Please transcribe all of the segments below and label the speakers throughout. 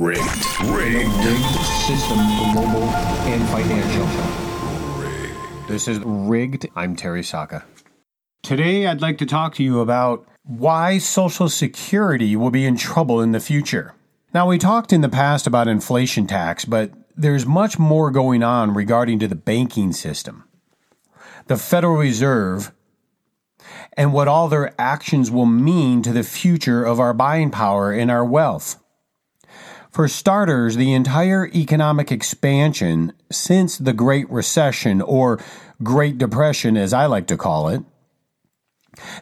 Speaker 1: Rigged. Rigged.
Speaker 2: rigged system, global and financial.
Speaker 3: This is Rigged. I'm Terry Saka. Today, I'd like to talk to you about why Social Security will be in trouble in the future. Now, we talked in the past about inflation tax, but there's much more going on regarding to the banking system, the Federal Reserve, and what all their actions will mean to the future of our buying power and our wealth. For starters, the entire economic expansion since the Great Recession, or Great Depression as I like to call it,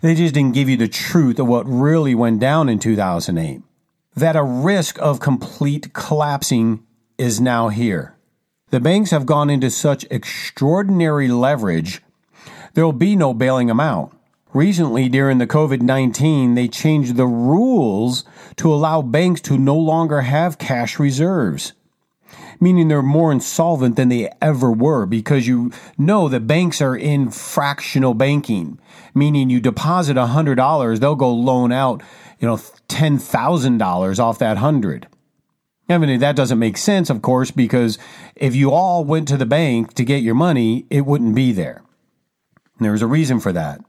Speaker 3: they just didn't give you the truth of what really went down in 2008. That a risk of complete collapsing is now here. The banks have gone into such extraordinary leverage, there will be no bailing them out. Recently, during the COVID 19, they changed the rules to allow banks to no longer have cash reserves, meaning they're more insolvent than they ever were because you know that banks are in fractional banking, meaning you deposit $100, they'll go loan out, you know, $10,000 off that 100. I mean, that doesn't make sense, of course, because if you all went to the bank to get your money, it wouldn't be there. And there's a reason for that.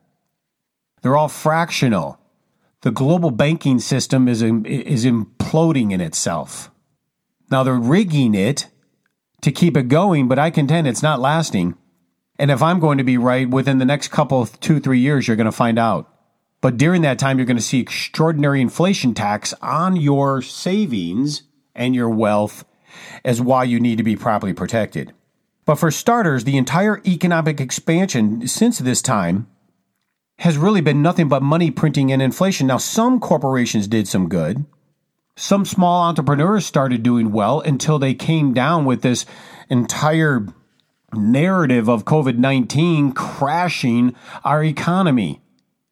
Speaker 3: They're all fractional. The global banking system is, is imploding in itself. Now they're rigging it to keep it going, but I contend it's not lasting. And if I'm going to be right, within the next couple, two, three years, you're going to find out. But during that time, you're going to see extraordinary inflation tax on your savings and your wealth as why you need to be properly protected. But for starters, the entire economic expansion since this time has really been nothing but money printing and inflation. Now, some corporations did some good. Some small entrepreneurs started doing well until they came down with this entire narrative of COVID 19 crashing our economy.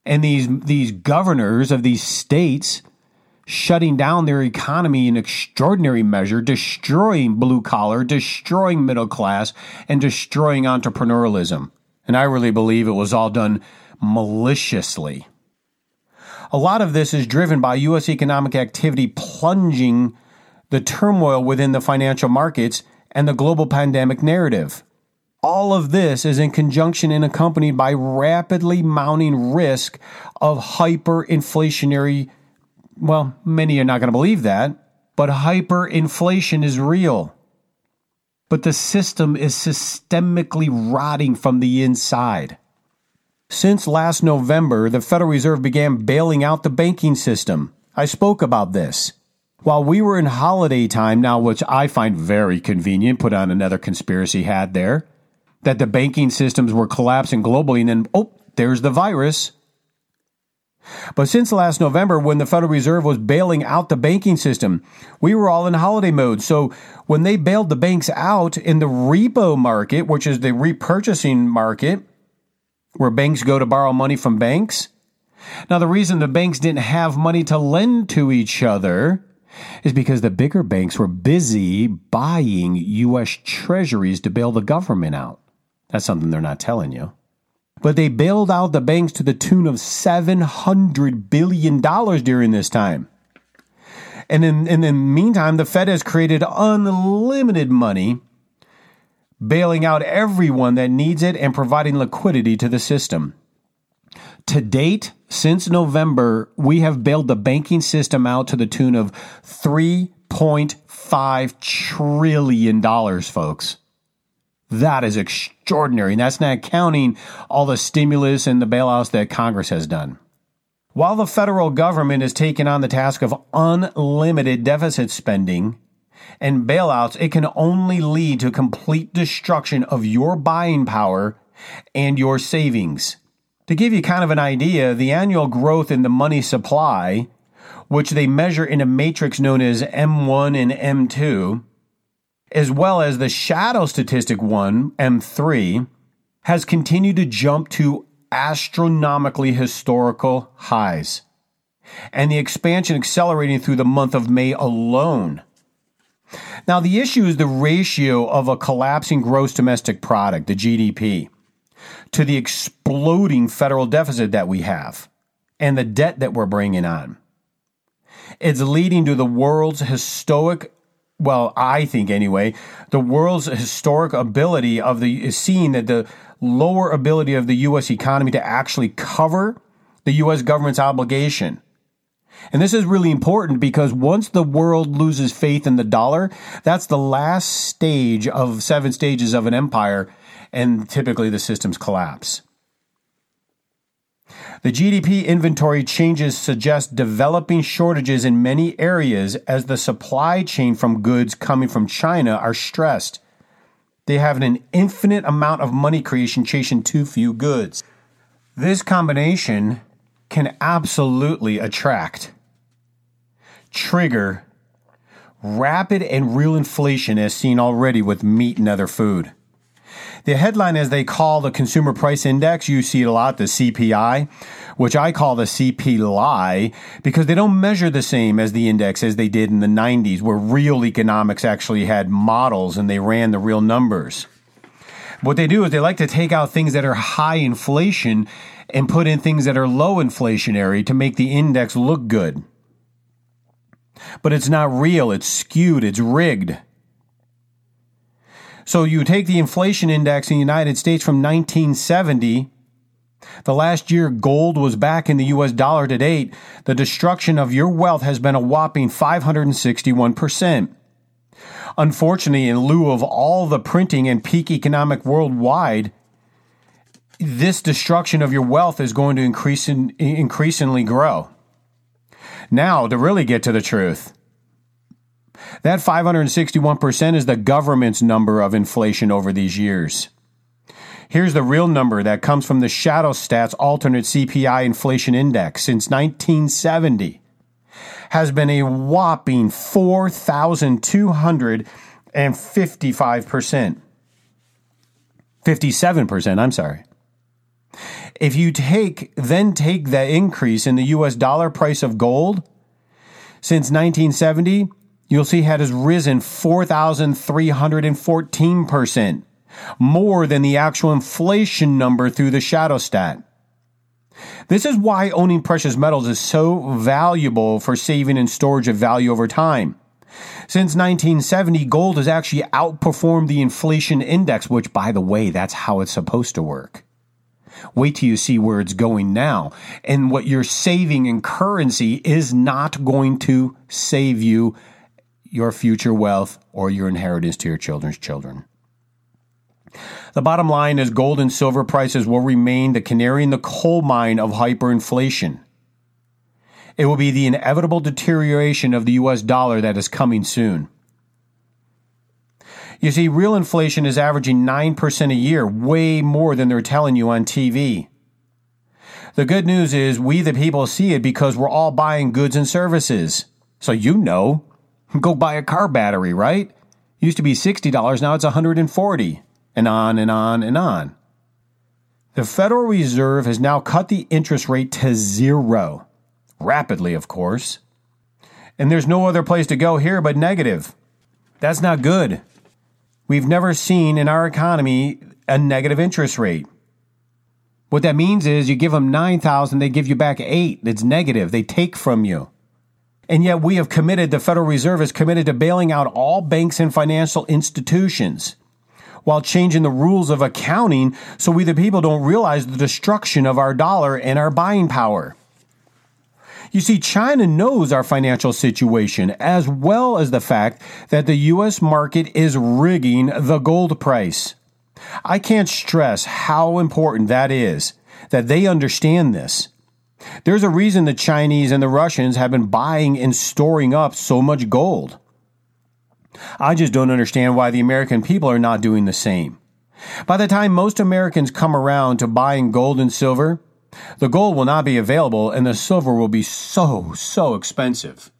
Speaker 3: And these, these governors of these states shutting down their economy in extraordinary measure, destroying blue collar, destroying middle class, and destroying entrepreneurialism. And I really believe it was all done maliciously. A lot of this is driven by U.S. economic activity plunging the turmoil within the financial markets and the global pandemic narrative. All of this is in conjunction and accompanied by rapidly mounting risk of hyperinflationary. Well, many are not going to believe that, but hyperinflation is real. But the system is systemically rotting from the inside. Since last November, the Federal Reserve began bailing out the banking system. I spoke about this. While we were in holiday time now, which I find very convenient, put on another conspiracy hat there, that the banking systems were collapsing globally, and then, oh, there's the virus. But since last November, when the Federal Reserve was bailing out the banking system, we were all in holiday mode. So when they bailed the banks out in the repo market, which is the repurchasing market, where banks go to borrow money from banks. Now, the reason the banks didn't have money to lend to each other is because the bigger banks were busy buying U.S. treasuries to bail the government out. That's something they're not telling you. But they bailed out the banks to the tune of $700 billion during this time. And in, in the meantime, the Fed has created unlimited money bailing out everyone that needs it and providing liquidity to the system. To date, since November, we have bailed the banking system out to the tune of $3.5 trillion, folks. That is extraordinary. And that's not counting all the stimulus and the bailouts that Congress has done. While the federal government is taking on the task of unlimited deficit spending, and bailouts, it can only lead to complete destruction of your buying power and your savings. To give you kind of an idea, the annual growth in the money supply, which they measure in a matrix known as M1 and M2, as well as the shadow statistic one, M3, has continued to jump to astronomically historical highs. And the expansion accelerating through the month of May alone. Now, the issue is the ratio of a collapsing gross domestic product, the GDP, to the exploding federal deficit that we have and the debt that we're bringing on. It's leading to the world's historic well, I think anyway, the world's historic ability of the is seeing that the lower ability of the U.S. economy to actually cover the U.S. government's obligation. And this is really important because once the world loses faith in the dollar, that's the last stage of seven stages of an empire, and typically the systems collapse. The GDP inventory changes suggest developing shortages in many areas as the supply chain from goods coming from China are stressed. They have an infinite amount of money creation chasing too few goods. This combination can absolutely attract, trigger rapid and real inflation as seen already with meat and other food. The headline, as they call the consumer price index, you see it a lot, the CPI, which I call the CP lie because they don't measure the same as the index as they did in the 90s, where real economics actually had models and they ran the real numbers. What they do is they like to take out things that are high inflation and put in things that are low inflationary to make the index look good. But it's not real, it's skewed, it's rigged. So you take the inflation index in the United States from 1970, the last year gold was back in the US dollar to date, the destruction of your wealth has been a whopping 561%. Unfortunately, in lieu of all the printing and peak economic worldwide, this destruction of your wealth is going to increase in, increasingly grow. Now, to really get to the truth, that 561% is the government's number of inflation over these years. Here's the real number that comes from the Shadow Stats alternate CPI inflation index since 1970 has been a whopping 4,255%. 57%, I'm sorry. If you take then take the increase in the US dollar price of gold since 1970, you'll see it has risen 4,314%, more than the actual inflation number through the shadow stat. This is why owning precious metals is so valuable for saving and storage of value over time. Since 1970, gold has actually outperformed the inflation index, which, by the way, that's how it's supposed to work. Wait till you see where it's going now. And what you're saving in currency is not going to save you your future wealth or your inheritance to your children's children. The bottom line is gold and silver prices will remain the canary in the coal mine of hyperinflation. It will be the inevitable deterioration of the US dollar that is coming soon. You see, real inflation is averaging 9% a year, way more than they're telling you on TV. The good news is we, the people, see it because we're all buying goods and services. So you know Go buy a car battery, right? Used to be $60, now it's 140 and on and on and on. The Federal Reserve has now cut the interest rate to zero. Rapidly, of course. And there's no other place to go here but negative. That's not good. We've never seen in our economy a negative interest rate. What that means is you give them 9,000, they give you back 8. It's negative. They take from you. And yet we have committed, the Federal Reserve is committed to bailing out all banks and financial institutions while changing the rules of accounting so we the people don't realize the destruction of our dollar and our buying power. You see, China knows our financial situation as well as the fact that the U.S. market is rigging the gold price. I can't stress how important that is that they understand this. There's a reason the Chinese and the Russians have been buying and storing up so much gold. I just don't understand why the American people are not doing the same. By the time most Americans come around to buying gold and silver, the gold will not be available and the silver will be so, so expensive.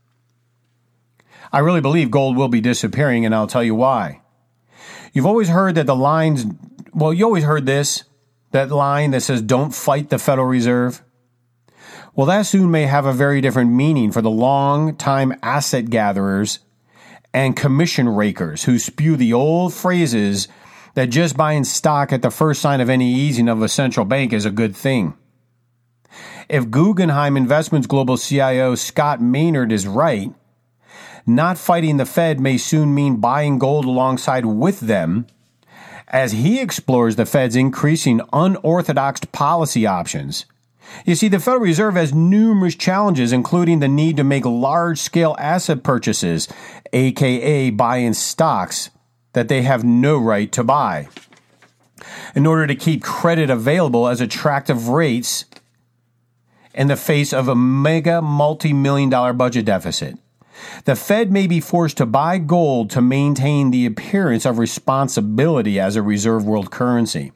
Speaker 3: I really believe gold will be disappearing, and I'll tell you why. You've always heard that the lines, well, you always heard this, that line that says, don't fight the Federal Reserve. Well, that soon may have a very different meaning for the long time asset gatherers and commission rakers who spew the old phrases that just buying stock at the first sign of any easing of a central bank is a good thing. If Guggenheim Investments Global CIO Scott Minerd is right, not fighting the Fed may soon mean buying gold alongside with them as he explores the Fed's increasing unorthodox policy options. You see, the Federal Reserve has numerous challenges, including the need to make large scale asset purchases, aka buying stocks that they have no right to buy, in order to keep credit available as attractive rates in the face of a mega multi million dollar budget deficit. The Fed may be forced to buy gold to maintain the appearance of responsibility as a reserve world currency.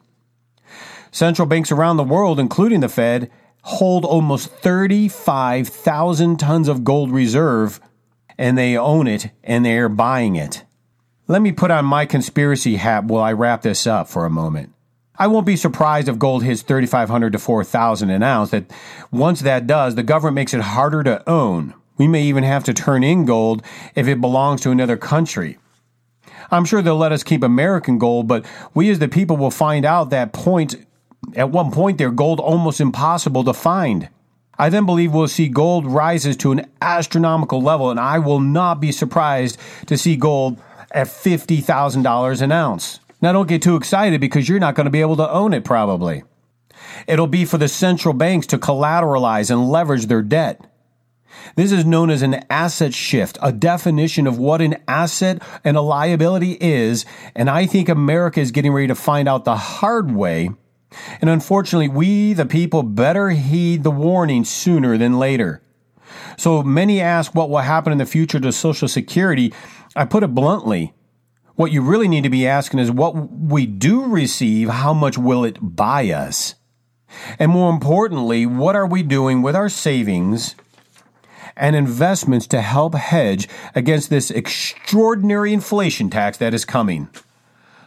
Speaker 3: Central banks around the world, including the Fed, hold almost 35,000 tons of gold reserve and they own it and they're buying it. Let me put on my conspiracy hat while I wrap this up for a moment. I won't be surprised if gold hits 3500 to 4000 an ounce that once that does the government makes it harder to own. We may even have to turn in gold if it belongs to another country. I'm sure they'll let us keep American gold, but we as the people will find out that point at one point there gold almost impossible to find. I then believe we'll see gold rises to an astronomical level, and I will not be surprised to see gold at $50,000 an ounce. Now, don't get too excited because you're not going to be able to own it probably. It'll be for the central banks to collateralize and leverage their debt. This is known as an asset shift, a definition of what an asset and a liability is, and I think America is getting ready to find out the hard way and unfortunately, we, the people, better heed the warning sooner than later. So many ask what will happen in the future to Social Security. I put it bluntly. What you really need to be asking is what we do receive, how much will it buy us? And more importantly, what are we doing with our savings and investments to help hedge against this extraordinary inflation tax that is coming?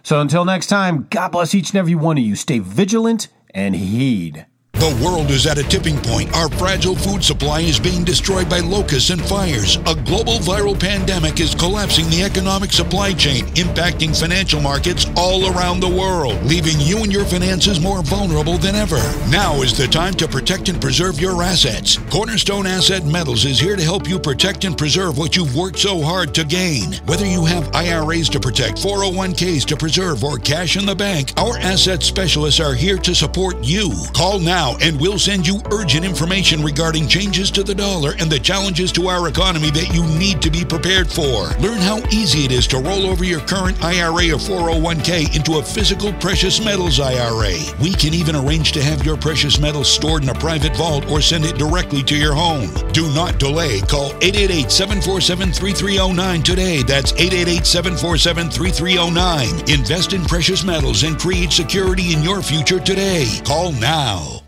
Speaker 3: So until next time, God bless each and every one of you. Stay vigilant and heed.
Speaker 1: The world is at a tipping point. Our fragile food supply is being destroyed by locusts and fires. A global viral pandemic is collapsing the economic supply chain, impacting financial markets all around the world, leaving you and your finances more vulnerable than ever. Now is the time to protect and preserve your assets. Cornerstone Asset Metals is here to help you protect and preserve what you've worked so hard to gain. Whether you have IRAs to protect, 401ks to preserve, or cash in the bank, our asset specialists are here to support you. Call now now, and we'll send you urgent information regarding changes to the dollar and the challenges to our economy that you need to be prepared for. Learn how easy it is to roll over your current IRA or 401k into a physical precious metals IRA. We can even arrange to have your precious metals stored in a private vault or send it directly to your home. Do not delay. Call 888 747 3309 today. That's 888 747 3309. Invest in precious metals and create security in your future today. Call now.